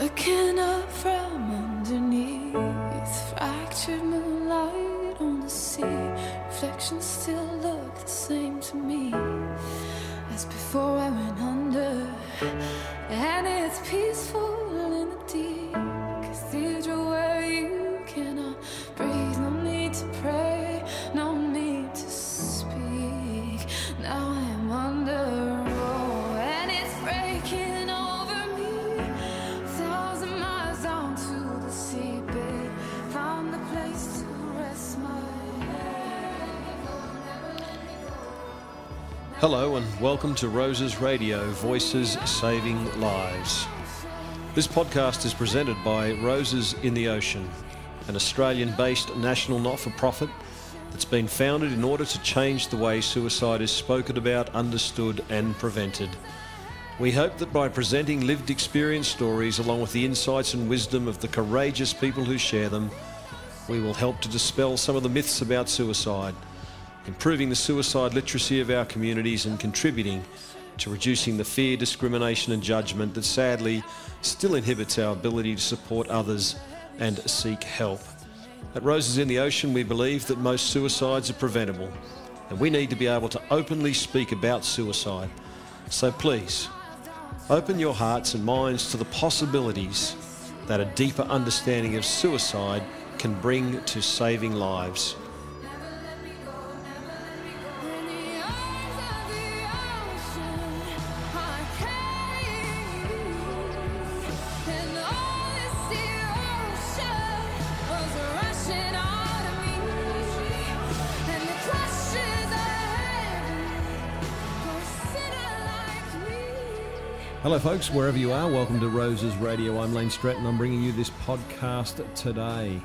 Looking up from underneath, fractured moonlight on the sea. Reflections still look the same to me as before I went under. And it's peaceful in the deep Hello and welcome to Roses Radio Voices Saving Lives. This podcast is presented by Roses in the Ocean, an Australian based national not for profit that's been founded in order to change the way suicide is spoken about, understood, and prevented. We hope that by presenting lived experience stories along with the insights and wisdom of the courageous people who share them, we will help to dispel some of the myths about suicide improving the suicide literacy of our communities and contributing to reducing the fear, discrimination, and judgment that sadly still inhibits our ability to support others and seek help. At Roses in the Ocean, we believe that most suicides are preventable, and we need to be able to openly speak about suicide. So please, open your hearts and minds to the possibilities that a deeper understanding of suicide can bring to saving lives. Hello, folks, wherever you are, welcome to Roses Radio. I'm Lane Stratton. I'm bringing you this podcast today.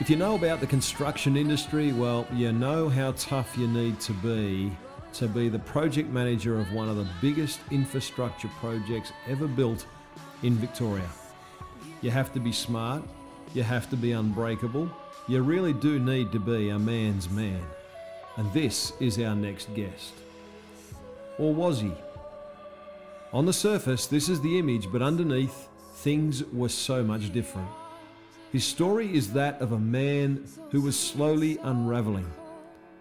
If you know about the construction industry, well, you know how tough you need to be to be the project manager of one of the biggest infrastructure projects ever built in Victoria. You have to be smart, you have to be unbreakable, you really do need to be a man's man. And this is our next guest. Or was he? On the surface, this is the image, but underneath, things were so much different. His story is that of a man who was slowly unraveling,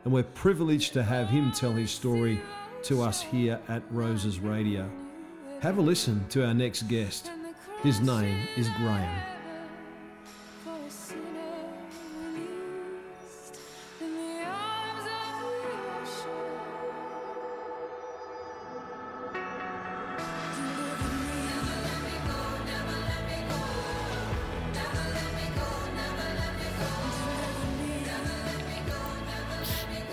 and we're privileged to have him tell his story to us here at Roses Radio. Have a listen to our next guest. His name is Graham.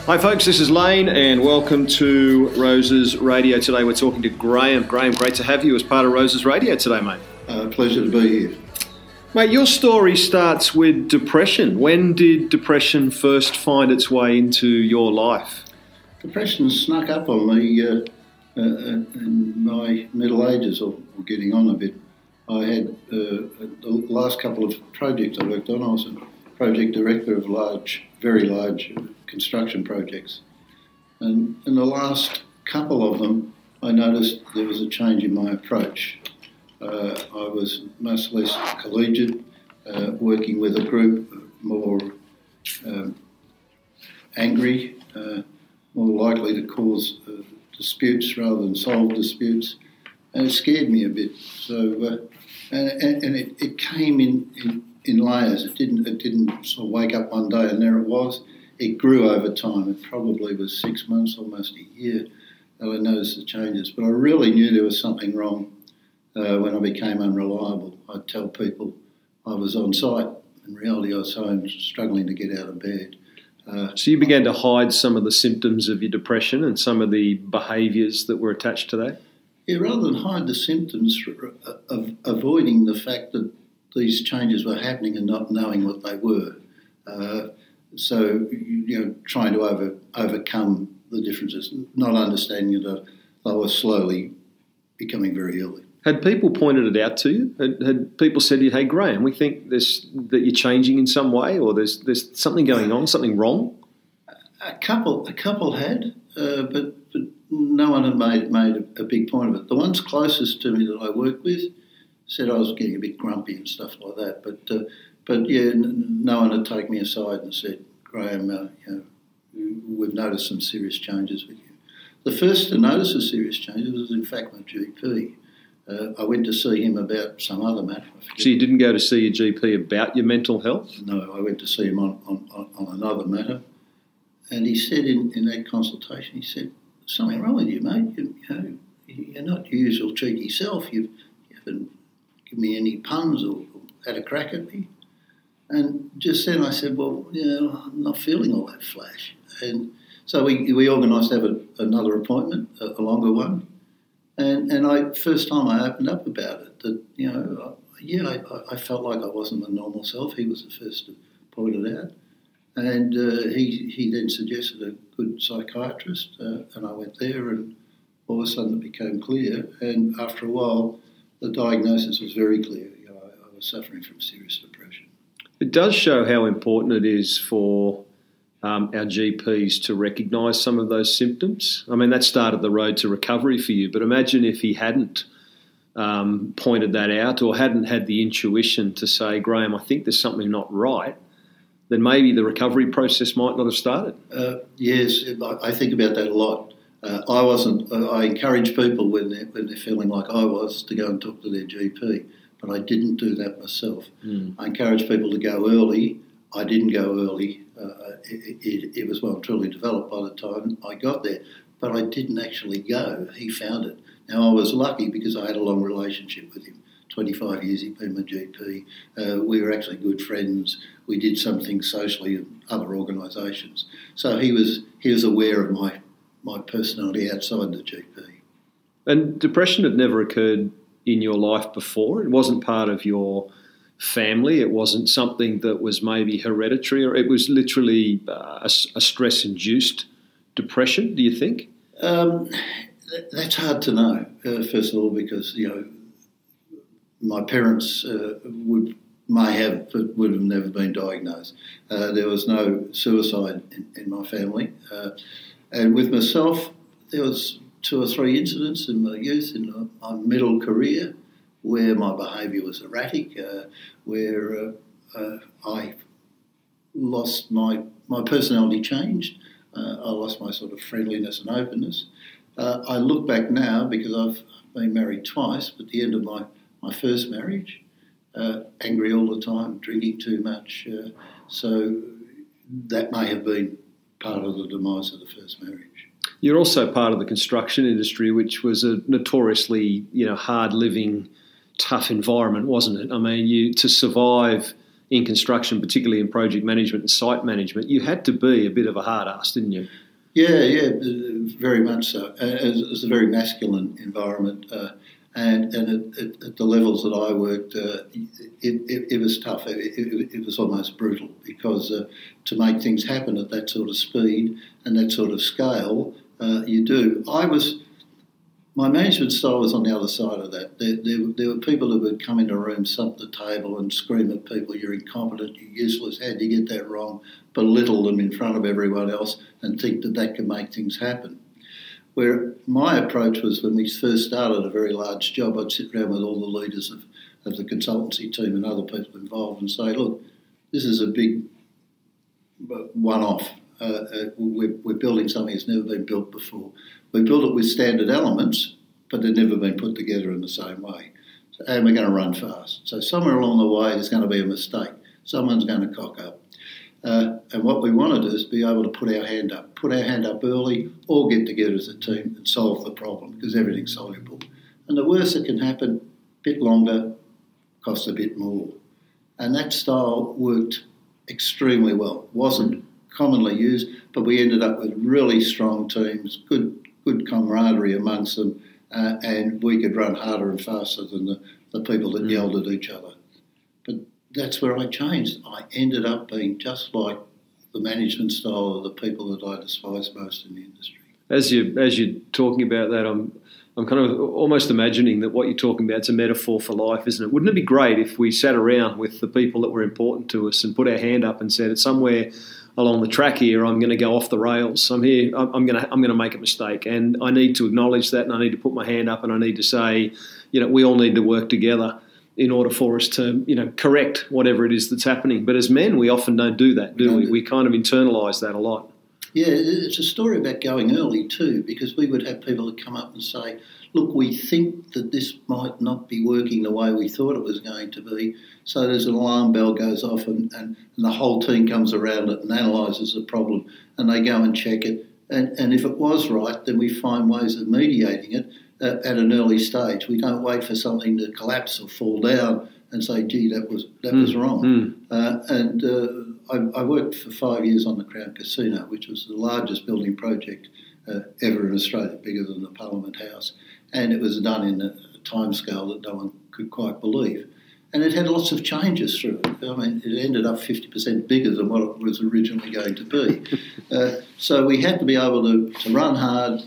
Hi, folks, this is Lane, and welcome to Roses Radio. Today we're talking to Graham. Graham, great to have you as part of Roses Radio today, mate. Uh, pleasure to be here. Mate, your story starts with depression. When did depression first find its way into your life? Depression snuck up on me uh, uh, in my middle ages, or, or getting on a bit. I had uh, the last couple of projects I worked on. I was a project director of large, very large construction projects, and in the last couple of them, I noticed there was a change in my approach. Uh, I was much less collegiate, uh, working with a group more um, angry, uh, more likely to cause uh, disputes rather than solve disputes, and it scared me a bit. So, uh, and, and, and it, it came in, in, in layers. It didn't it didn't sort of wake up one day and there it was. It grew over time. It probably was six months, almost a year, that I noticed the changes. But I really knew there was something wrong uh, when I became unreliable. I'd tell people I was on site. In reality, I was home struggling to get out of bed. Uh, So you began to hide some of the symptoms of your depression and some of the behaviours that were attached to that? Yeah, rather than hide the symptoms, uh, of avoiding the fact that these changes were happening and not knowing what they were. Uh, so, you know, trying to over, overcome the differences, not understanding that I was slowly becoming very ill. Had people pointed it out to you? Had, had people said to you, "Hey, Graham, we think this that you're changing in some way, or there's there's something going on, something wrong"? A couple, a couple had, uh, but, but no one had made made a, a big point of it. The ones closest to me that I work with said I was getting a bit grumpy and stuff like that. But uh, but yeah, n- no one had taken me aside and said, Graham, uh, you know, we've noticed some serious changes with you. The first to notice the serious changes was, in fact, my GP. Uh, I went to see him about some other matter. So you didn't go to see your GP about your mental health? No, I went to see him on, on, on another matter. And he said in, in that consultation, he said, something wrong with you, mate. You, you know, you're not your usual cheeky self. You've, you haven't me any puns or, or had a crack at me. And just then I said, well, you know, I'm not feeling all that flash. And so we, we organised to have a, another appointment, a, a, longer one. And, and I first time I opened up about it, that, you know, yeah, I, I felt like I wasn't my normal self. He was the first to point it out. And uh, he, he then suggested a good psychiatrist, uh, and I went there, and all of a sudden it became clear. And after a while, the diagnosis was very clear. You know, I, I was suffering from serious depression. It does show how important it is for um, our GPs to recognise some of those symptoms. I mean, that started the road to recovery for you, but imagine if he hadn't um, pointed that out or hadn't had the intuition to say, Graham, I think there's something not right, then maybe the recovery process might not have started. Uh, yes, I think about that a lot. Uh, I wasn't. Uh, I encourage people when they're when they're feeling like I was to go and talk to their GP, but I didn't do that myself. Mm. I encourage people to go early. I didn't go early. Uh, it, it, it, was well and truly developed by the time I got there, but I didn't actually go. He found it. Now I was lucky because I had a long relationship with him. 25 years he'd been my GP. Uh, we were actually good friends. We did some things socially in other organisations. So he was he was aware of my my personality outside the GP. And depression had never occurred in your life before. It wasn't part of your family. It wasn't something that was maybe hereditary, or it was literally uh, a, a stress-induced depression. Do you think? Um, that's hard to know. Uh, first of all, because you know my parents uh, would may have but would have never been diagnosed. Uh, there was no suicide in, in my family, uh, and with myself, there was two or three incidents in my youth, in my middle career, where my behaviour was erratic, uh, where uh, uh, I lost my my personality changed. I lost my sort of friendliness and openness. I look back now because I've been married twice, but at the end of my my first marriage, uh, angry all the time, drinking too much. Uh, so that may have been part of the demise of the first marriage. You're also part of the construction industry, which was a notoriously, you know, hard living, tough environment, wasn't it? I mean, you to survive in construction, particularly in project management and site management, you had to be a bit of a hard ass, didn't you? Yeah, yeah, very much so. It was a very masculine environment. Uh, and and at, at, the levels that I worked, uh, it, it, it, was tough. It, it, was almost brutal because uh, to make things happen at that sort of speed and that sort of scale, uh, you do. I was my management style was on the other side of that. There, there, there, were people who would come into a room, stomp the table, and scream at people, "You're incompetent, you're useless. How'd you get that wrong?" Belittle them in front of everyone else and think that that can make things happen. Where my approach was when we first started a very large job, I'd sit around with all the leaders of, of the consultancy team and other people involved and say, look, this is a big one off. Uh, uh, we're, we're, building something that's never been built before. We built it with standard elements, but they've never been put together in the same way. So, and we're going to run fast. So somewhere along the way, there's going to be a mistake. Someone's going to cock up. Uh, and what we want to do is be able to put our hand up, put our hand up early, all get together as a team and solve the problem because everything's soluble. And the worst that can happen, a bit longer, costs a bit more. And that style worked extremely well. wasn't commonly used, but we ended up with really strong teams, good good camaraderie amongst them, uh, and we could run harder and faster than the, the people that mm. yelled at each other that's where I changed. I ended up being just like the management style of the people that I despise most in the industry. As you as you're talking about that, I'm I'm kind of almost imagining that what you're talking about is a metaphor for life, isn't it? Wouldn't it be great if we sat around with the people that were important to us and put our hand up and said, "It's somewhere along the track here. I'm going to go off the rails. I'm here. I'm going to I'm going to make a mistake, and I need to acknowledge that, and I need to put my hand up, and I need to say, you know, we all need to work together." In order for us to, you know, correct whatever it is that's happening. But as men, we often don't do that, do we? We kind of internalise that a lot. Yeah, it's a story about going early too, because we would have people that come up and say, "Look, we think that this might not be working the way we thought it was going to be." So there's an alarm bell goes off, and, and, and the whole team comes around it and analyses the problem, and they go and check it. And, and if it was right, then we find ways of mediating it at, at an early stage. We don't wait for something to collapse or fall down and say, "Gee, that was that mm. was wrong." Mm. Uh, and uh, I, I, worked for five years on the Crown Casino, which was the largest building project uh, ever in Australia, bigger than the Parliament House, and it was done in a time scale that no one could quite believe. And it had lots of changes through it. I mean, it ended up 50% bigger than what it was originally going to be. Uh, so we had to be able to, to run hard,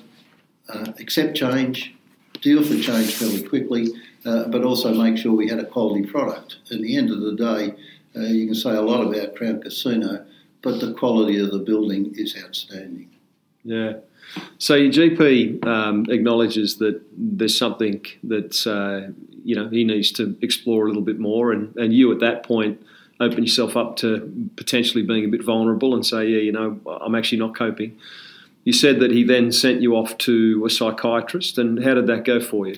uh, accept change, deal for change fairly quickly, uh, but also make sure we had a quality product. At the end of the day, uh, you can say a lot about Crown Casino, but the quality of the building is outstanding. Yeah. So your GP um, acknowledges that there's something that uh, you know he needs to explore a little bit more, and, and you at that point open yourself up to potentially being a bit vulnerable and say, yeah, you know, I'm actually not coping. You said that he then sent you off to a psychiatrist, and how did that go for you?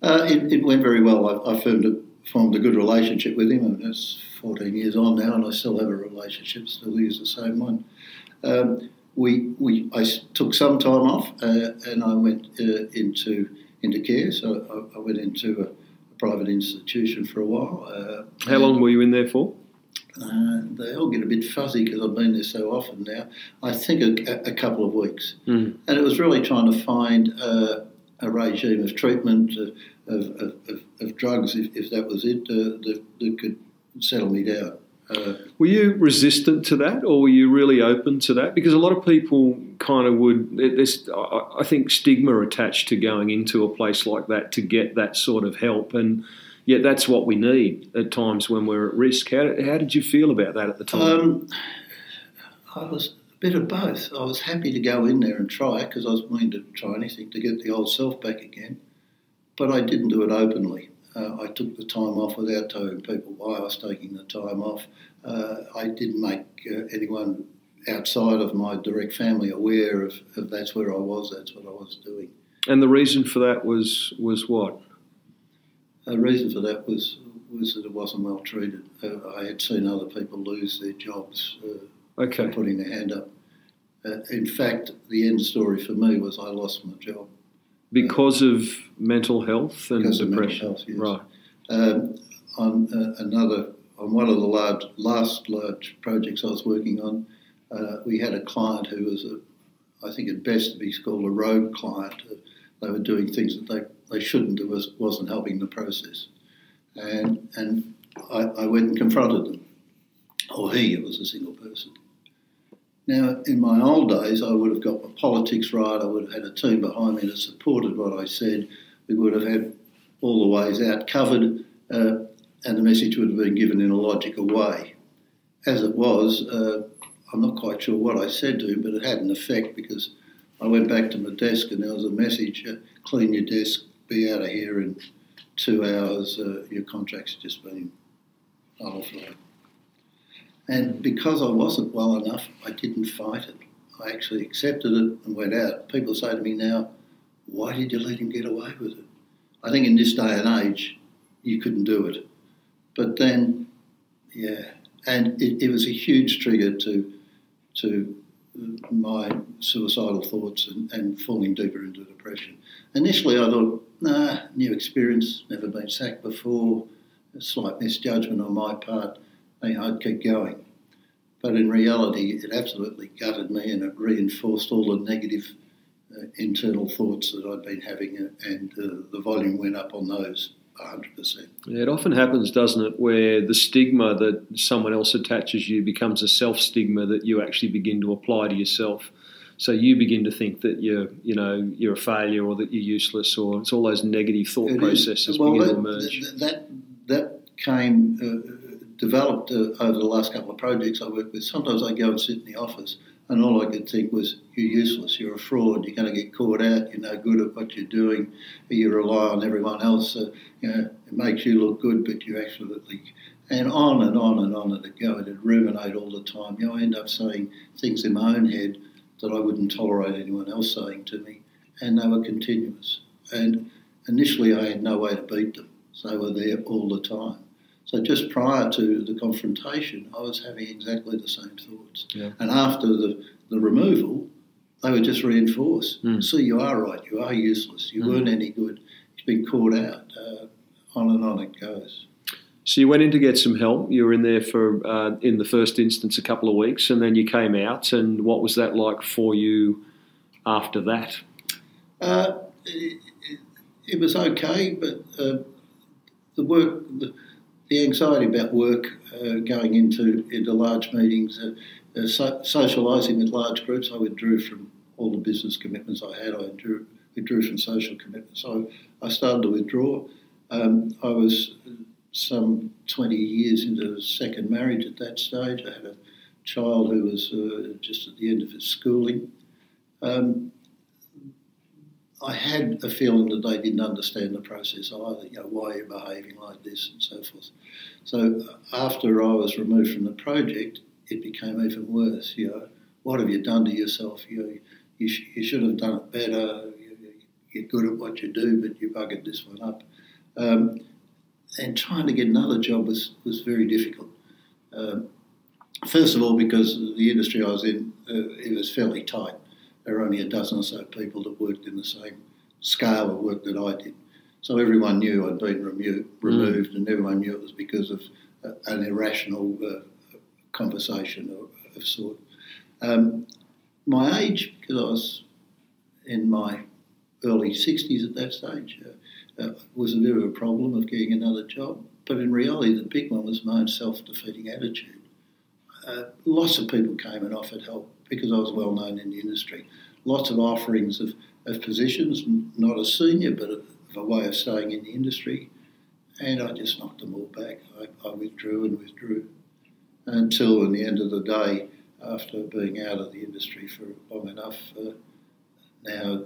Uh, it, it, went very well. I, I formed, a, formed, a, good relationship with him, and it's 14 years on now, and I still have a relationship, still use the same one. Um, we, we, I took some time off, uh, and I went uh, into into care. So I, I went into a, a, private institution for a while. Uh, how long were you in there for? Uh, they all get a bit fuzzy because I've been there so often now. I think a, a couple of weeks, mm. and it was really trying to find uh, a regime of treatment of, of, of, of drugs, if, if, that was it, uh, that, that, could settle me down. Uh, were you resistant to that, or were you really open to that? Because a lot of people kind of would. There's, I think, stigma attached to going into a place like that to get that sort of help, and yet that's what we need at times when we're at risk. How, how did you feel about that at the time? Um, I was a bit of both. I was happy to go in there and try because I was willing to try anything to get the old self back again, but I didn't do it openly. Uh, I took the time off without telling people why I was taking the time off. Uh, I didn't make uh, anyone outside of my direct family aware of, of that's where I was, that's what I was doing. And the reason for that was was what? The reason for that was was that it wasn't well treated. Uh, I had seen other people lose their jobs uh, okay. putting their hand up. Uh, in fact, the end story for me was I lost my job because of mental health and depression. Health, yes. Right. Um, on uh, another, on one of the large, last large projects I was working on, uh, we had a client who was, a, I think at best to be called a rogue client. they were doing things that they they shouldn't have, was, wasn't helping the process. And, and I, I went and confronted them, or he, it was a single person. Now, in my old days, I would have got my politics right. I would have had a team behind me that supported what I said. We would have had all the ways out covered, uh, and the message would have been given in a logical way. As it was, uh, I'm not quite sure what I said to him, but it had an effect because I went back to my desk and there was a message uh, clean your desk, be out of here in two hours, uh, your contract's just been nullified. And because I wasn't well enough, I didn't fight it. I actually accepted it and went out. People say to me now, why did you let him get away with it? I think in this day and age, you couldn't do it. But then, yeah, and it, it was a huge trigger to to my suicidal thoughts and, and falling deeper into depression. Initially, I thought, nah, new experience, never been sacked before, a slight misjudgment on my part. I'd keep going. But in reality, it absolutely gutted me and it reinforced all the negative uh, internal thoughts that I'd been having, uh, and uh, the volume went up on those 100%. Yeah, it often happens, doesn't it, where the stigma that someone else attaches you becomes a self stigma that you actually begin to apply to yourself. So you begin to think that you're, you know, you're a failure or that you're useless, or it's all those negative thought it processes well, begin that, to emerge. That that came uh, developed uh, over the last couple of projects I worked with. Sometimes I go and sit in the office and all I could think was, you're useless, you're a fraud, you're going to get caught out, you're no good at what you're doing, you rely on everyone else, uh, you know, it makes you look good, but you're absolutely." and on and on and on it go, it'd ruminate all the time. You know, I end up saying things in my own head that I wouldn't tolerate anyone else saying to me, and they were continuous. And initially I had no way to beat them, so they were there all the time. So just prior to the confrontation, I was having exactly the same thoughts. Yeah. And after the, the removal, they were just reinforced. Mm. So you are right, you are useless, you weren't any good, you've been caught out. Uh, on and on it goes. So you went in to get some help. You were in there for, uh, in the first instance, a couple of weeks, and then you came out. And what was that like for you after that? Uh, it, it, was okay, but uh, the work, the, the anxiety about work, uh, going into into large meetings, uh, uh, so, socialising with large groups, I withdrew from all the business commitments I had. I withdrew, withdrew from social commitments. So I started to withdraw. Um, I was some 20 years into a second marriage at that stage. I had a child who was uh, just at the end of his schooling. Um, I had a feeling that they didn't understand the process either, you know, why you're behaving like this and so forth. So after I was removed from the project, it became even worse. You know, what have you done to yourself? You, you, sh- you should have done it better. You, you're good at what you do, but you buggered this one up. Um, and trying to get another job was, was very difficult. Um, first of all, because the industry I was in, uh, it was fairly tight. There were only a dozen or so people that worked in the same scale of work that I did. So everyone knew I'd been remo- removed, mm. and everyone knew it was because of uh, an irrational uh, conversation of, of sort. Um, my age, because I was in my early 60s at that stage, uh, was a bit of a problem of getting another job. But in reality, the big one was my own self defeating attitude. Uh, lots of people came and offered help because I was well known in the industry. Lots of offerings of, of positions, not a senior, but of a way of staying in the industry. And I just knocked them all back. I, I withdrew and withdrew until, in the end of the day, after being out of the industry for long enough, uh, now,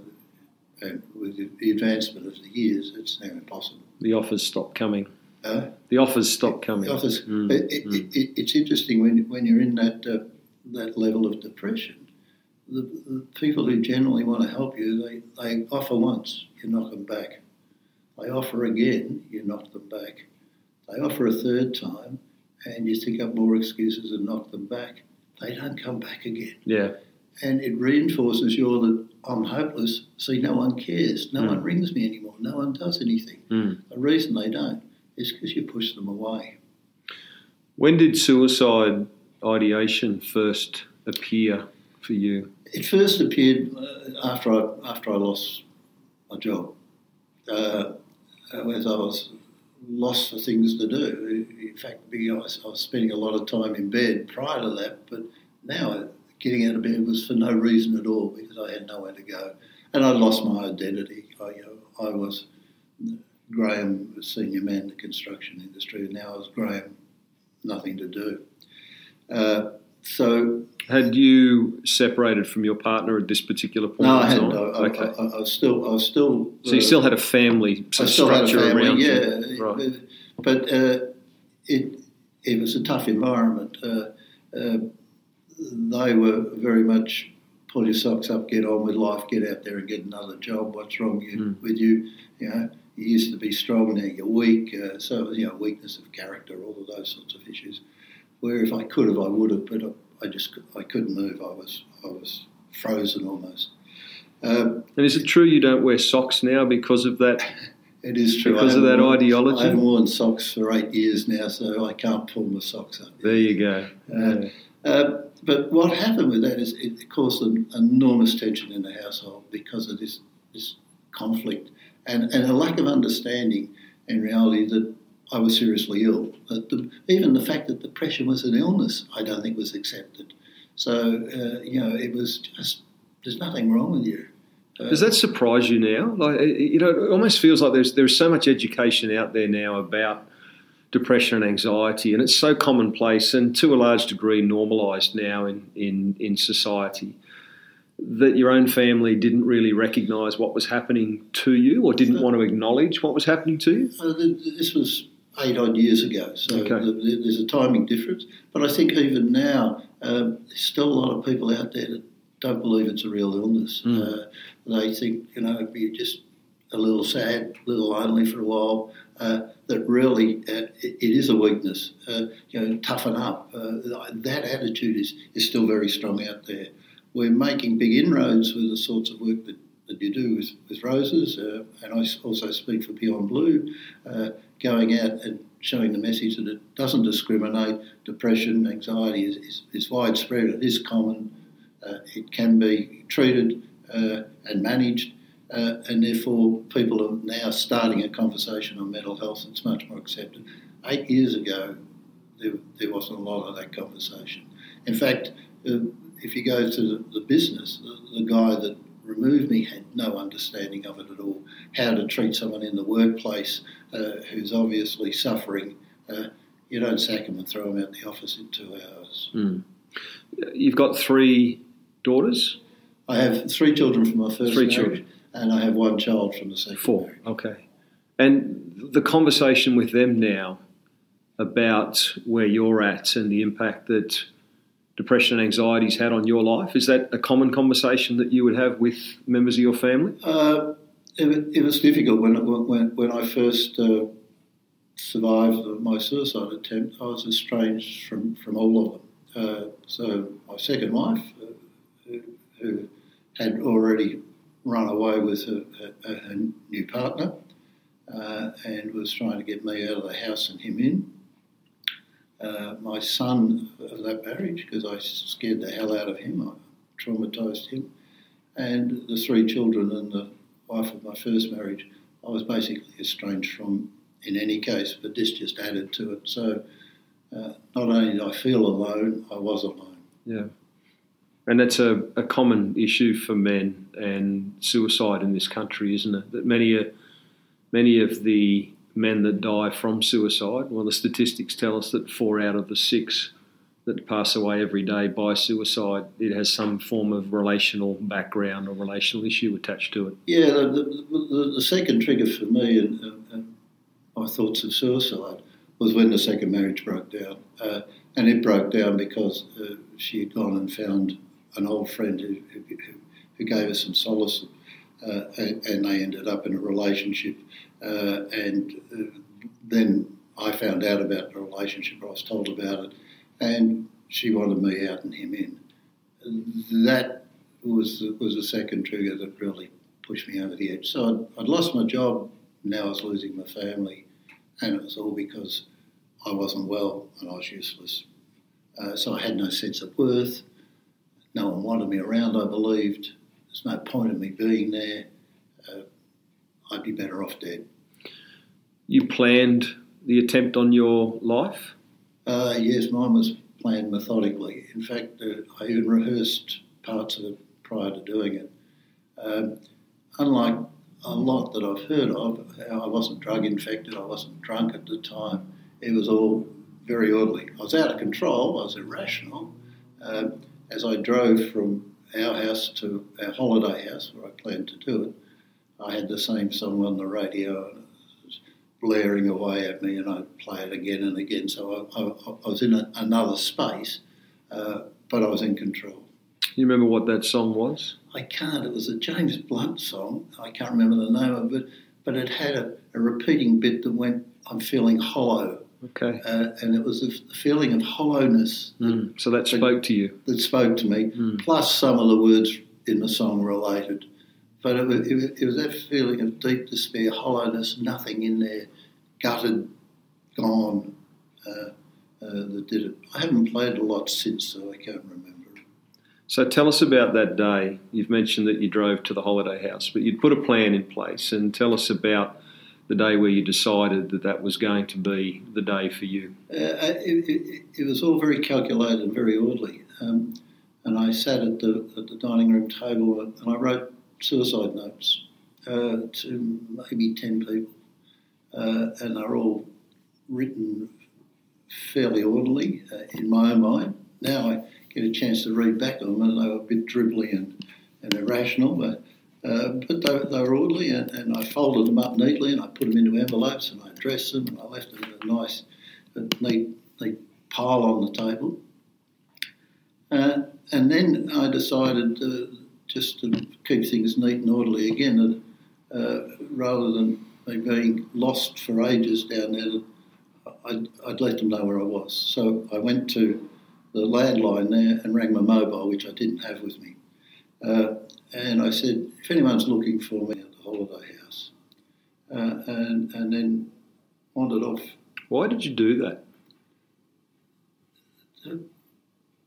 and with the advancement of the years, it's now impossible. The offers stopped coming. Uh, the offers stopped coming. The offers. Mm, it, mm. It, it, it's interesting when when you're in that uh, that level of depression. The, the, people who generally want to help you, they, they offer once, you knock them back. They offer again, you knock them back. They offer a third time, and you think up more excuses and knock them back. They don't come back again. Yeah. And it reinforces your that I'm hopeless. See, no one cares. No mm. one rings me anymore. No one does anything. Mm. The reason they don't is because you push them away. When did suicide ideation first appear for you? It first appeared uh, after I after I lost my job. Uh, as I was lost for things to do. In fact, I was, I was spending a lot of time in bed prior to that, but now getting out of bed was for no reason at all because I had nowhere to go, and I lost my identity. I, you know, I was Graham, a senior man in the construction industry, and now I was Graham, nothing to do. Uh, so, had you separated from your partner at this particular point? No, I hadn't. I, okay. I, I, I, was still. I was still. So you still had a family I still had a family, around yeah. You. Right. But uh, it it was a tough environment. Uh, uh, they were very much pull your socks up, get on with life, get out there and get another job. What's wrong you, mm. with you? You know, you used to be strong, now you're weak. Uh, so you know, weakness of character, all of those sorts of issues where if I could have, I would have, but I, I just I couldn't move. I was I was frozen almost. Um, and is it true you don't wear socks now because of that? It is true. Because of that worn, ideology. I haven't worn socks for eight years now, so I can't pull my socks up. There you go. Uh, yeah. uh, but what happened with that is it caused an enormous tension in the household because of this this conflict and, and a lack of understanding in reality that I was seriously ill. The, even the fact that depression was an illness, I don't think was accepted. So, uh, you know, it was just, there's nothing wrong with you. Uh, Does that surprise you now? Like, you know, it almost feels like there's there's so much education out there now about depression and anxiety, and it's so commonplace and to a large degree normalised now in, in, in society that your own family didn't really recognise what was happening to you or didn't want to acknowledge what was happening to you? Uh, this was eight odd years ago, so okay. there's a timing difference. But I think even now, um, there's still a lot of people out there that don't believe it's a real illness. Mm. Uh, they think, you know, you're just a little sad, a little lonely for a while. Uh, that really uh, it, it is a weakness. Uh, you know, toughen up. Uh, that attitude is, is still very strong out there. We're making big inroads with the sorts of work that, that you do with, with roses, uh, and I also speak for Beyond Blue, going out and showing the message that it doesn't discriminate. Depression, anxiety is, is, is widespread, it is common, it can be treated and managed. Uh, and therefore, people are now starting a conversation on mental health. It's much more accepted. Eight years ago, there, there wasn't a lot of that conversation. In fact, uh, if you go to the, the business, the, the, guy that removed me had no understanding of it at all. How to treat someone in the workplace uh, who's obviously suffering. Uh, you don't sack them and throw them out the office in two hours. Mm. You've got three daughters? I have three children from my first three marriage. Children and I have one child from the second. Four. Marriage. Okay. And the conversation with them now about where you're at and the impact that depression and anxiety's had on your life is that a common conversation that you would have with members of your family? Uh, it, it, was difficult when when when I first. Uh, survived my suicide attempt, I was estranged from, from all of them. Uh, so my second wife, uh, who, who, had already run away with her, her, her new partner uh, and was trying to get me out of the house and him in. Uh, my son of that marriage, because I scared the hell out of him, I traumatised him, and the three children and the wife of my first marriage, I was basically estranged from in any case, but this just added to it. So uh, not only did I feel alone, I was alone. Yeah. And that's a, a common issue for men and suicide in this country, isn't it? That many, are, many of the men that die from suicide, well, the statistics tell us that four out of the six that pass away every day by suicide, it has some form of relational background or relational issue attached to it. Yeah, the, the, the second trigger for me and, my thoughts of suicide was when the second marriage broke down. Uh, and it broke down because uh, she had gone and found an old friend who, who, who gave us some solace, uh, and, they ended up in a relationship. Uh, and uh, then I found out about the relationship, I was told about it, and she wanted me out and him in. That was was the second trigger that really pushed me over the edge. So I'd, I'd lost my job, now I was losing my family, and it was all because I wasn't well and I was useless. Uh, so I had no sense of worth no one wanted me around, I believed. There's no point in me being there. Uh, I'd be better off dead. You planned the attempt on your life? Uh, yes, mine was planned methodically. In fact, uh, I even rehearsed parts of it prior to doing it. Um, unlike a lot that I've heard of, I wasn't drug infected, I wasn't drunk at the time. It was all very orderly. I was out of control, I was irrational. Um, as I drove from our house to our holiday house where I planned to do it, I had the same song on the radio and it was blaring away at me, and I'd play it again and again. So I, I, I was in a, another space, uh, but I was in control. You remember what that song was? I can't. It was a James Blunt song. I can't remember the name of it, but it had a, a repeating bit that went, I'm feeling hollow. Okay. Uh, and it was the feeling of hollowness. Mm. So that spoke to you. That spoke to me. Mm. Plus, some of the words in the song related. But it was, it was that feeling of deep despair, hollowness, nothing in there, gutted, gone, uh, uh, that did it. I haven't played a lot since, so I can't remember. So tell us about that day. You've mentioned that you drove to the holiday house, but you'd put a plan in place, and tell us about the day where you decided that that was going to be the day for you? Uh, it, it, it, was all very calculated and very orderly. Um, and I sat at the, at the dining room table and I wrote suicide notes uh, to maybe 10 people. Uh, and they're all written fairly orderly uh, in my own mind. Now I get a chance to read back on them, and they were a bit dribbly and, and irrational, but uh, but they, they, were orderly, and, and, I folded them up neatly, and I put them into envelopes, and I addressed them, and I left them in a nice, neat, neat pile on the table. Uh, and then I decided uh, just to keep things neat and orderly again, uh, rather than me being lost for ages down there, I'd, I'd, let them know where I was. So I went to the landline there and rang my mobile, which I didn't have with me. Uh, and I said, if anyone's looking for me at the holiday house, uh, and, and then wandered off. Why did you do that? To,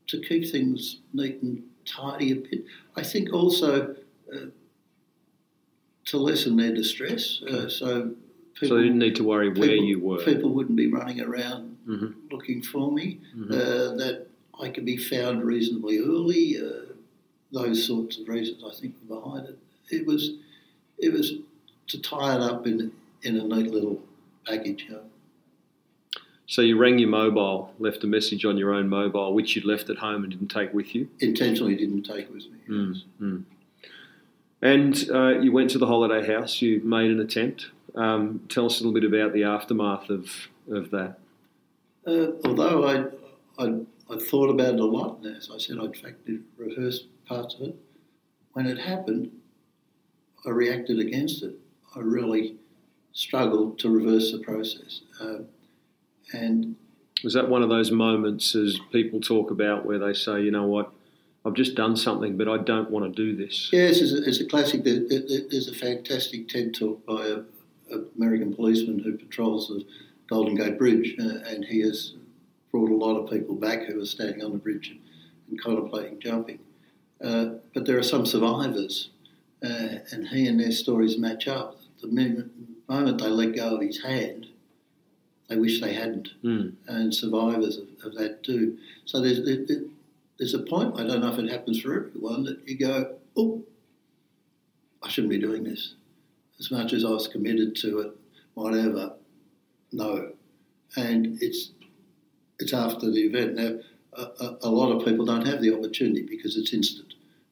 to keep things neat and tidy a bit. I think also uh, to lessen their distress. Uh, so people, so they didn't need to worry where people, you were. People wouldn't be running around mm-hmm. looking for me. Mm-hmm. Uh, that I could be found reasonably early. Uh, those sorts of reasons, I think, were behind it. It was, it was to tie it up in in a neat little package. You know. So you rang your mobile, left a message on your own mobile, which you'd left at home and didn't take with you. Intentionally didn't take with me. Mm, mm. And uh, you went to the holiday house. You made an attempt. Um, tell us a little bit about the aftermath of of that. Uh, although I, I I thought about it a lot, and as I said, I in fact did rehearse parts of it. When it happened, I reacted against it. I really struggled to reverse the process. Uh, and was that one of those moments, as people talk about, where they say, you know what, I've just done something, but I don't want to do this? Yes, it's a, it's a classic. There's a fantastic TED talk by an American policeman who patrols the Golden Gate Bridge, uh, and he has brought a lot of people back who are standing on the bridge and, and contemplating jumping. Uh, but there are some survivors, uh, and he and their stories match up. The moment, moment, they let go of his hand, they wish they hadn't, mm. and survivors of, of, that too. So there's there, there's a point. I don't know if it happens for everyone that you go, oh, I shouldn't be doing this. As much as I was committed to it, whatever, no. And it's it's after the event. Now, a, a, lot of people don't have the opportunity because it's instant.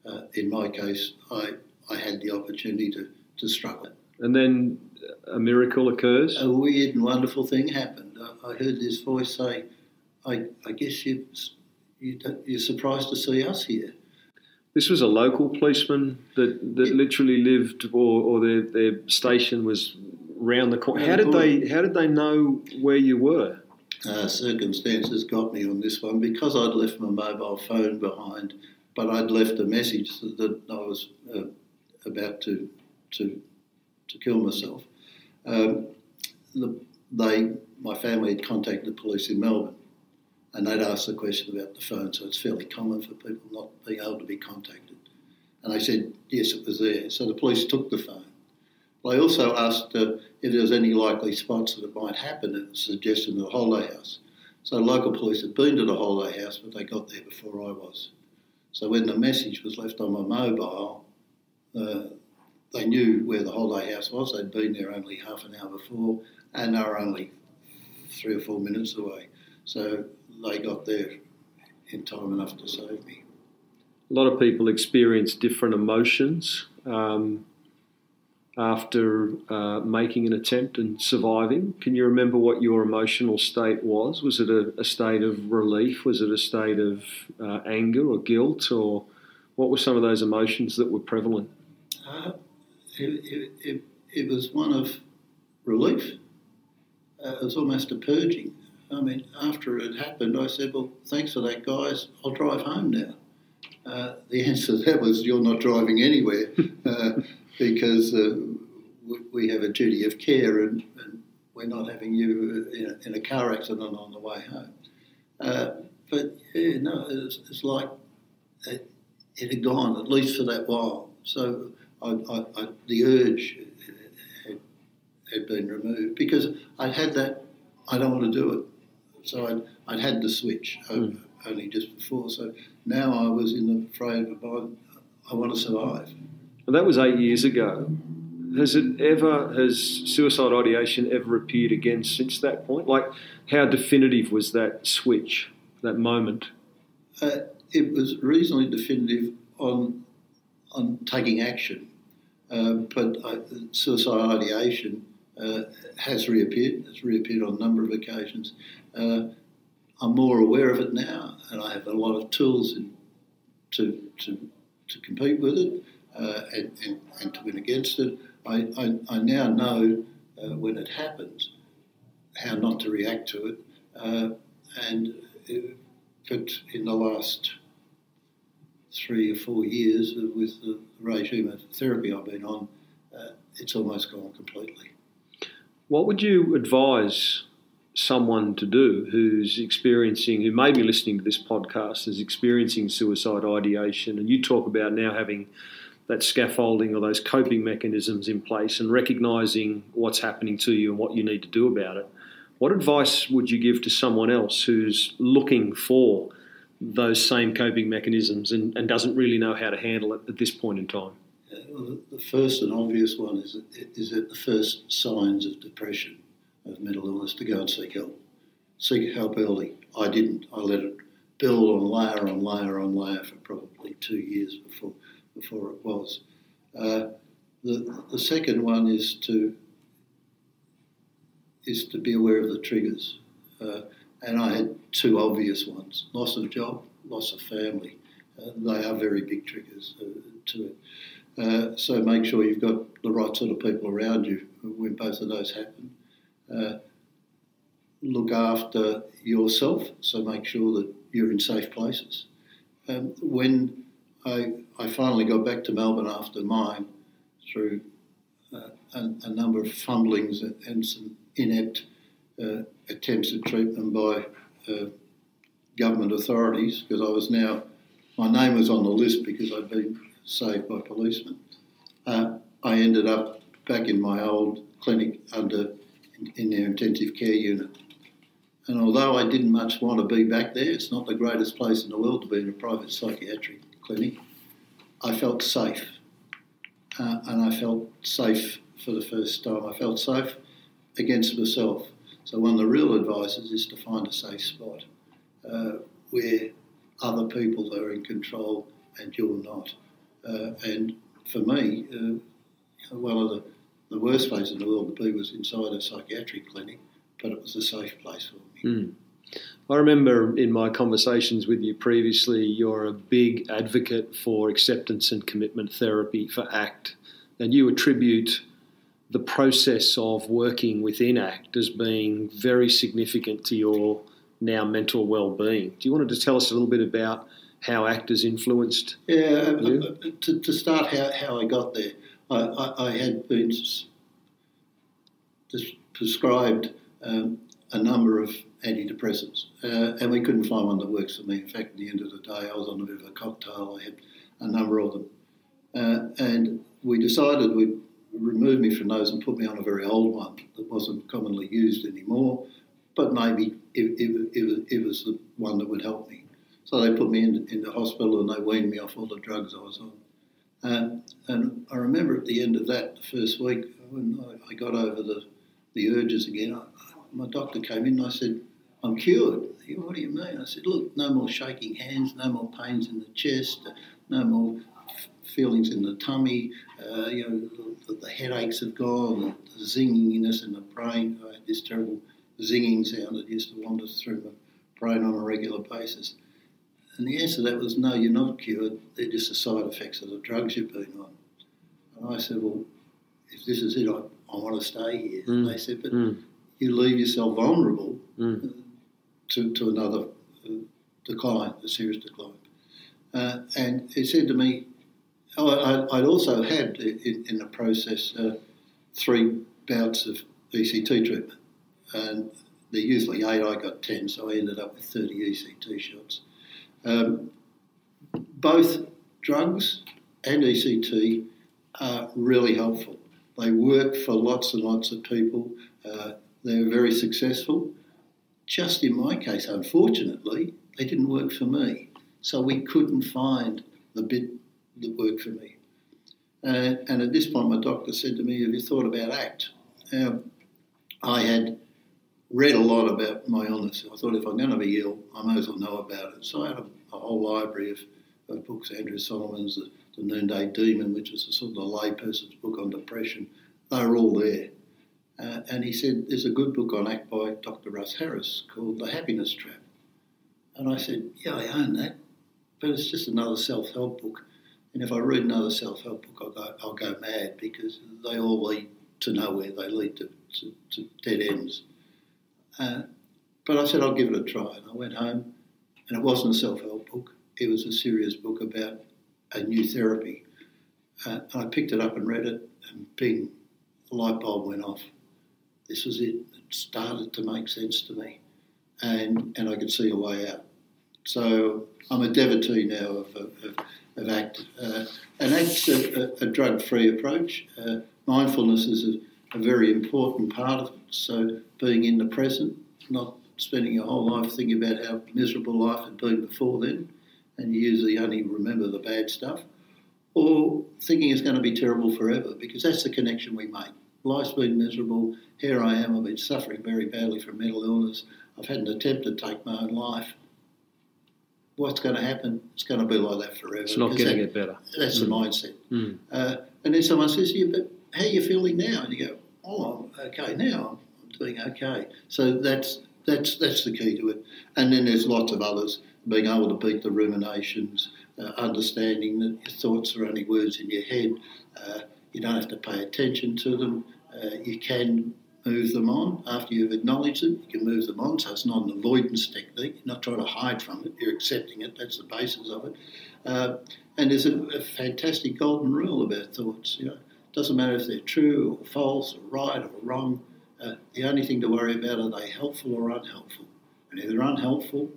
Uh, in my case, I, I had the opportunity to, to struggle. And then a miracle occurs? A weird and wonderful thing happened. I, I heard this voice say, I, I guess you, you, you're surprised to see us here. This was a local policeman that, that it, literally lived, or, or their, their station was round the corner. How did they How did they know where you were? uh, circumstances got me on this one because I'd left my mobile phone behind, but I'd left a message that I was uh, about to to to kill myself. Um, the, they, my family had contacted the police in Melbourne, and they'd asked the question about the phone. So it's fairly common for people not being able to be contacted. And they said yes, it was there. So the police took the phone I also asked uh, if there was any likely spots that it might happen and suggested the holiday house. So local police had been to the holiday house, but they got there before I was. So when the message was left on my mobile, uh, they knew where the holiday house was. They'd been there only half an hour before, and they were only three or four minutes away. So they got there in time enough to save me. A lot of people experience different emotions. Um, after uh, making an attempt and surviving. Can you remember what your emotional state was? Was it a, a state of relief? Was it a state of uh, anger or guilt? Or what were some of those emotions that were prevalent? Uh, it, it, it, was one of relief. Uh, it was almost a purging. I mean, after it happened, I said, Well, thanks for that, guys. I'll drive home now. Uh, the answer to that was, You're not driving anywhere. Uh, because we have a duty of care and, and we're not having you in a, in a, car accident on the way home. Uh, but yeah, no, it's, it's like it, it, had gone, at least for that while. So I, I, I, the urge had, had, been removed because I had that, I don't want to do it. So I'd, I'd had the switch mm. only just before. So now I was in the frame of mind, I want to survive. Well, that was eight years ago. Has it ever has suicide ideation ever appeared again since that point? Like, how definitive was that switch, that moment? Uh, it was reasonably definitive on on taking action, uh, but uh, suicide ideation uh, has reappeared. It's reappeared on a number of occasions. Uh, I'm more aware of it now, and I have a lot of tools in, to, to to compete with it uh, and, and, and, to win against it. I, I, I now know uh, when it happens how not to react to it, uh, and but in the last three or four years with the regime of therapy I've been on, uh, it's almost gone completely. What would you advise someone to do who's experiencing, who may be listening to this podcast, is experiencing suicide ideation, and you talk about now having that scaffolding or those coping mechanisms in place and recognizing what's happening to you and what you need to do about it. What advice would you give to someone else who's looking for those same coping mechanisms and, and doesn't really know how to handle it at this point in time? Uh, the first and obvious one is that, is that the first signs of depression, of mental illness, to go and seek help. Seek help early. I didn't. I let it build on layer on layer on layer for probably two years before before it was. Uh, the, the second one is to is to be aware of the triggers. Uh, and I had two obvious ones loss of job, loss of family. Uh, they are very big triggers uh, to it. Uh, so make sure you've got the right sort of people around you when both of those happen. Uh, look after yourself, so make sure that you're in safe places. Um, when I, I finally got back to Melbourne after mine through uh, a, a, number of fumblings and, some inept uh, attempts at treatment by uh, government authorities because I was now, my name was on the list because I'd been saved by policemen. Uh, I ended up back in my old clinic under in their intensive care unit. And although I didn't much want to be back there, it's not the greatest place in the world to be in a private psychiatric clinic. I felt safe, uh, and I felt safe for the first time. I felt safe against myself. So one of the real advices is to find a safe spot uh, where other people are in control and you're not. Uh, and for me, uh, one of the, the worst places in the world to be was inside a psychiatric clinic, but it was a safe place for me. Mm. I remember in my conversations with you previously, you're a big advocate for acceptance and commitment therapy for ACT, and you attribute the process of working within ACT as being very significant to your now mental well-being. Do you want to tell us a little bit about how ACT has influenced yeah, you? Uh, to, to, start how, how I got there, I, I, I had been prescribed um, a number of antidepressants, uh, and we couldn't find one that works for me. In fact, at the end of the day, I was on a bit of a cocktail. I had a number of them, uh, and we decided we'd removed me from those and put me on a very old one that wasn't commonly used anymore, but maybe it, it, it, it was the one that would help me. So they put me in, the hospital and they weaned me off all the drugs I was on. Um, and I remember at the end of that, the first week, when I, I got over the, the urges again, I, my doctor came in and I said, I'm cured. He, what do you mean? I said, look, no more shaking hands, no more pains in the chest, no more feelings in the tummy, uh, you know, the, the, headaches have gone, the, zinginess in the brain. I had this terrible zinging sound that used to wander through my brain on a regular basis. And the answer to that was no, you're not cured. They're just the side effects of the drugs you've been on. And I said, well, if this is it, I, I want to stay here. Mm. And they said, but mm. you leave yourself vulnerable mm. To, to another uh, decline, a serious decline. Uh, and he said to me, Oh, I'd also had in, in the process uh, three bouts of ECT treatment, and they're usually eight. I got ten, so I ended up with thirty ECT shots. Um, both drugs and ECT are really helpful. They work for lots and lots of people. Uh, they're very successful. Just in my case, unfortunately, they didn't work for me. So we couldn't find the bit that worked for me. Uh, and at this point, my doctor said to me, Have you thought about ACT? I had read a lot about my illness. I thought if I'm going to be ill, I may as well know about it. So I had a, a whole library of, of, books, Andrew Solomon's The, the Noonday Demon, which is a sort of a layperson's book on depression. They were all there. Uh, and he said, There's a good book on ACT by Dr. Russ Harris called The Happiness Trap. And I said, Yeah, I own that, but it's just another self help book. And if I read another self help book, I'll go, I'll go mad because they all lead to nowhere, they lead to, to, to dead ends. Uh, but I said, I'll give it a try. And I went home, and it wasn't a self help book, it was a serious book about a new therapy. Uh, and I picked it up and read it, and bing, the light bulb went off. This was it. It started to make sense to me, and, and I could see a way out. So I'm a devotee now of, of, of ACT. Uh, and ACT's a, a, a drug free approach. Uh, mindfulness is a, a, very important part of it. So being in the present, not spending your whole life thinking about how miserable life had been before then, and you usually only remember the bad stuff, or thinking it's going to be terrible forever, because that's the connection we make. Life's been miserable. Here I am. I've been suffering very badly from mental illness. I've had an attempt to take my own life what's going to happen? It's going to be like that forever. It's not getting that, it better. That's mm. the mindset. Mm. Uh, and then someone says to you, but how are you feeling now? And you go, oh, I'm okay now. I'm doing okay. So that's that's that's the key to it. And then there's lots of others. Being able to beat the ruminations, uh, understanding that your thoughts are only words in your head. Uh, you don't have to pay attention to them. Uh, you can move them on. After you've acknowledged them. you can move them on. So it's not an avoidance technique. You're not trying to hide from it. You're accepting it. That's the basis of it. Uh, and there's a, a, fantastic golden rule about thoughts. You know, it doesn't matter if they're true or false or right or wrong. Uh, the only thing to worry about are they helpful or unhelpful. And if they're unhelpful,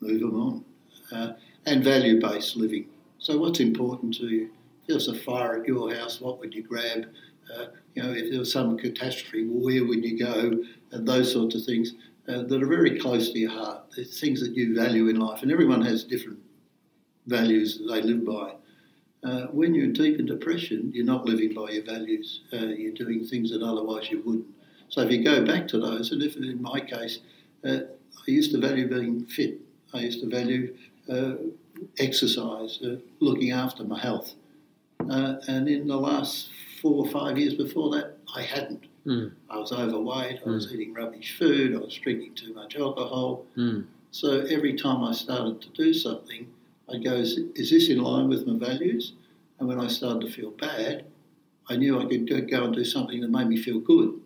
move them on. Uh, and value-based living. So what's important to you? If there's a fire at your house, what would you grab? Uh, you know, if there was some catastrophe, where would you go? And those sorts of things uh, that are very close to your heart. They're things that you value in life, and everyone has different values that they live by. Uh, when you're deep in depression, you're not living by your values. Uh, you're doing things that otherwise you wouldn't. So if you go back to those, and if in my case, uh, I used to value being fit. I used to value uh, exercise, looking after my health. And in the last four or five years before that, I hadn't. Mm. I was overweight, I was mm. eating rubbish food, I was drinking too much alcohol. Mm. So every time I started to do something, I'd go, is, is this in line with my values? And when I started to feel bad, I knew I could go and do something that made me feel good.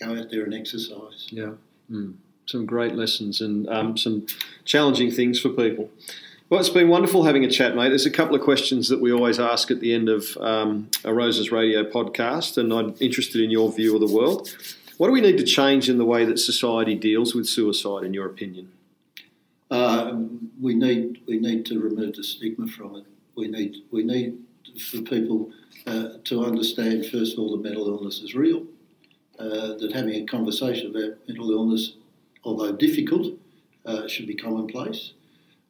Go out there and exercise. Yeah. Mm. Some great lessons and um, some challenging things for people. Well, it's been wonderful having a chat, mate. There's a couple of questions that we always ask at the end of um, a Roses Radio podcast, and I'm interested in your view of the world. What do we need to change in the way that society deals with suicide, in your opinion? Uh, we need we need to remove the stigma from it. We need we need for people uh, to understand first of all that mental illness is real. Uh, that having a conversation about mental illness, although difficult, uh, should be commonplace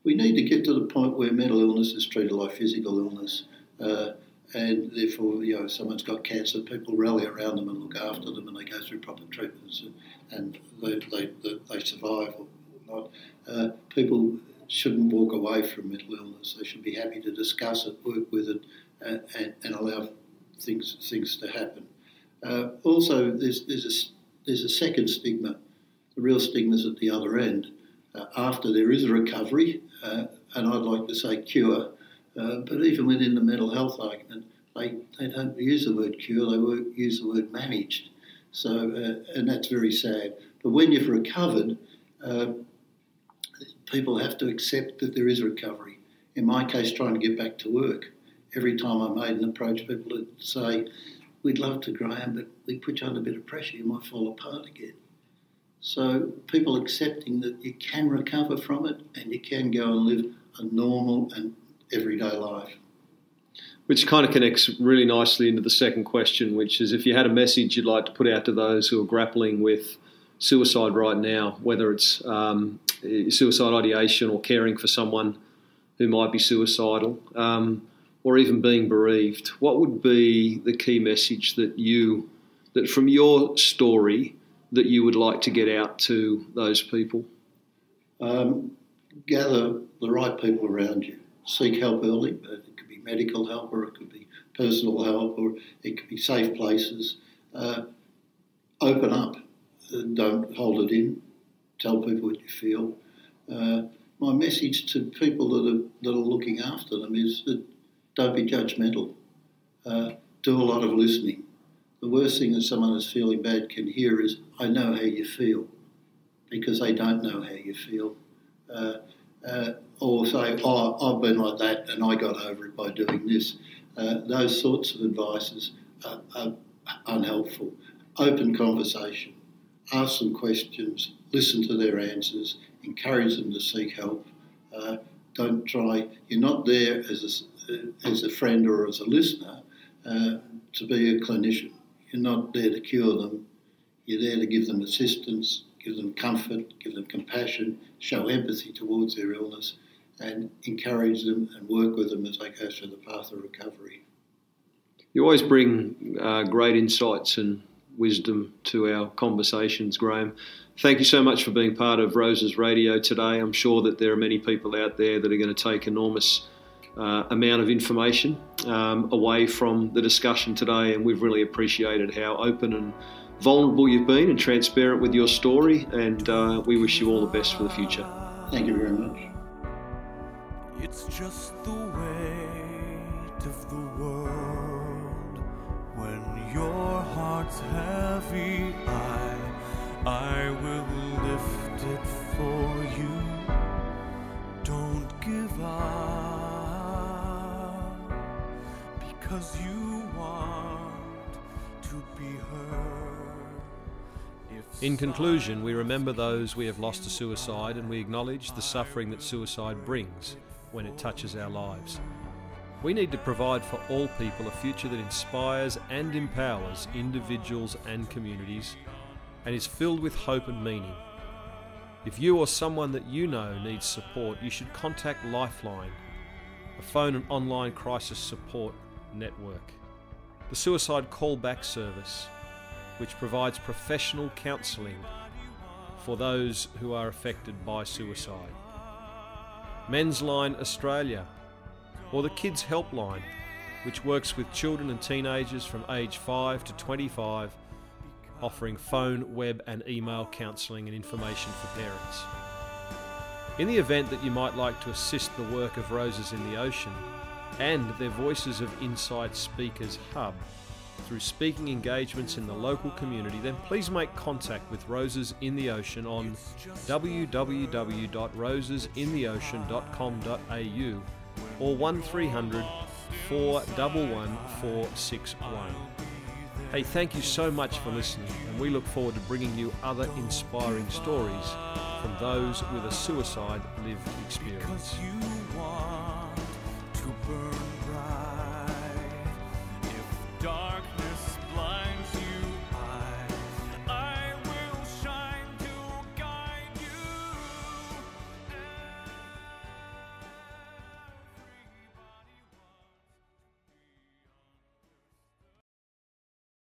we need to get to the point where mental illness is treated like physical illness. Uh, and therefore, you know, if someone's got cancer, people rally around them and look after them, and they go through proper treatments, and, they, they, they, survive or not. Uh, people shouldn't walk away from mental illness. They should be happy to discuss it, work with it, and, and, and allow things things to happen. Uh, also, there's there's a there's a second stigma. The real stigma is at the other end. Uh, after there is a recovery, uh, and I'd like to say cure, uh, but even within the mental health argument, they, they don't use the word cure, they use the word managed. So, uh, and that's very sad. But when you've recovered, uh, people have to accept that there is recovery. In my case, trying to get back to work, every time I made an approach, people would say, We'd love to, Graham, but we put you under a bit of pressure, you might fall apart again. So people accepting that you can recover from it and you can go and live a normal and everyday life. Which kind of connects really nicely into the second question, which is if you had a message you'd like to put out to those who are grappling with suicide right now, whether it's um, suicide ideation or caring for someone who might be suicidal, um, or even being bereaved, what would be the key message that you, that from your story, that you would like to get out to those people? Um, gather the right people around you. Seek help early. It could be medical help, or it could be personal help, or it could be safe places. Uh, open up. Don't hold it in. Tell people what you feel. Uh, my message to people that are, that are looking after them is that don't be judgmental. Uh, do a lot of listening. The worst thing that someone who's feeling bad can hear is, I know how you feel, because they don't know how you feel. Uh, uh, or say, oh, I've been like that and I got over it by doing this. Uh, those sorts of advices are, are unhelpful. Open conversation, ask them questions, listen to their answers, encourage them to seek help. Uh, don't try, you're not there as a, as a friend or as a listener uh, to be a clinician. You're not there to cure them, you're there to give them assistance, give them comfort, give them compassion, show empathy towards their illness, and encourage them and work with them as they go through the path of recovery. You always bring uh, great insights and wisdom to our conversations, Graham. Thank you so much for being part of Roses Radio today. I'm sure that there are many people out there that are going to take enormous uh, amount of information um, away from the discussion today, and we've really appreciated how open and vulnerable you've been and transparent with your story, and uh, we wish you all the best for the future. Thank you very much. It's just the weight of the world when your heart's heavy. I, I will lift it for you. Don't give up because you want to be heard. If In conclusion, we remember those we have lost to suicide and we acknowledge the suffering that suicide brings when it touches our lives. We need to provide for all people a future that inspires and empowers individuals and communities and is filled with hope and meaning. If you or someone that you know needs support, you should contact Lifeline, a phone and online crisis support network. The Suicide Callback Service, which provides professional counselling for those who are affected by suicide. Men's Line Australia, or the Kids Helpline, which works with children and teenagers from age 5 to 25, offering phone, web, and email counselling and information for parents. In the event that you might like to assist the work of Roses in the Ocean and their Voices of Insight Speakers Hub through speaking engagements in the local community, then please make contact with Roses in the Ocean on www.rosesintheocean.com.au or 1300 411 461. Hey, thank you so much for listening, and we look forward to bringing you other inspiring stories from those with a suicide lived experience burn.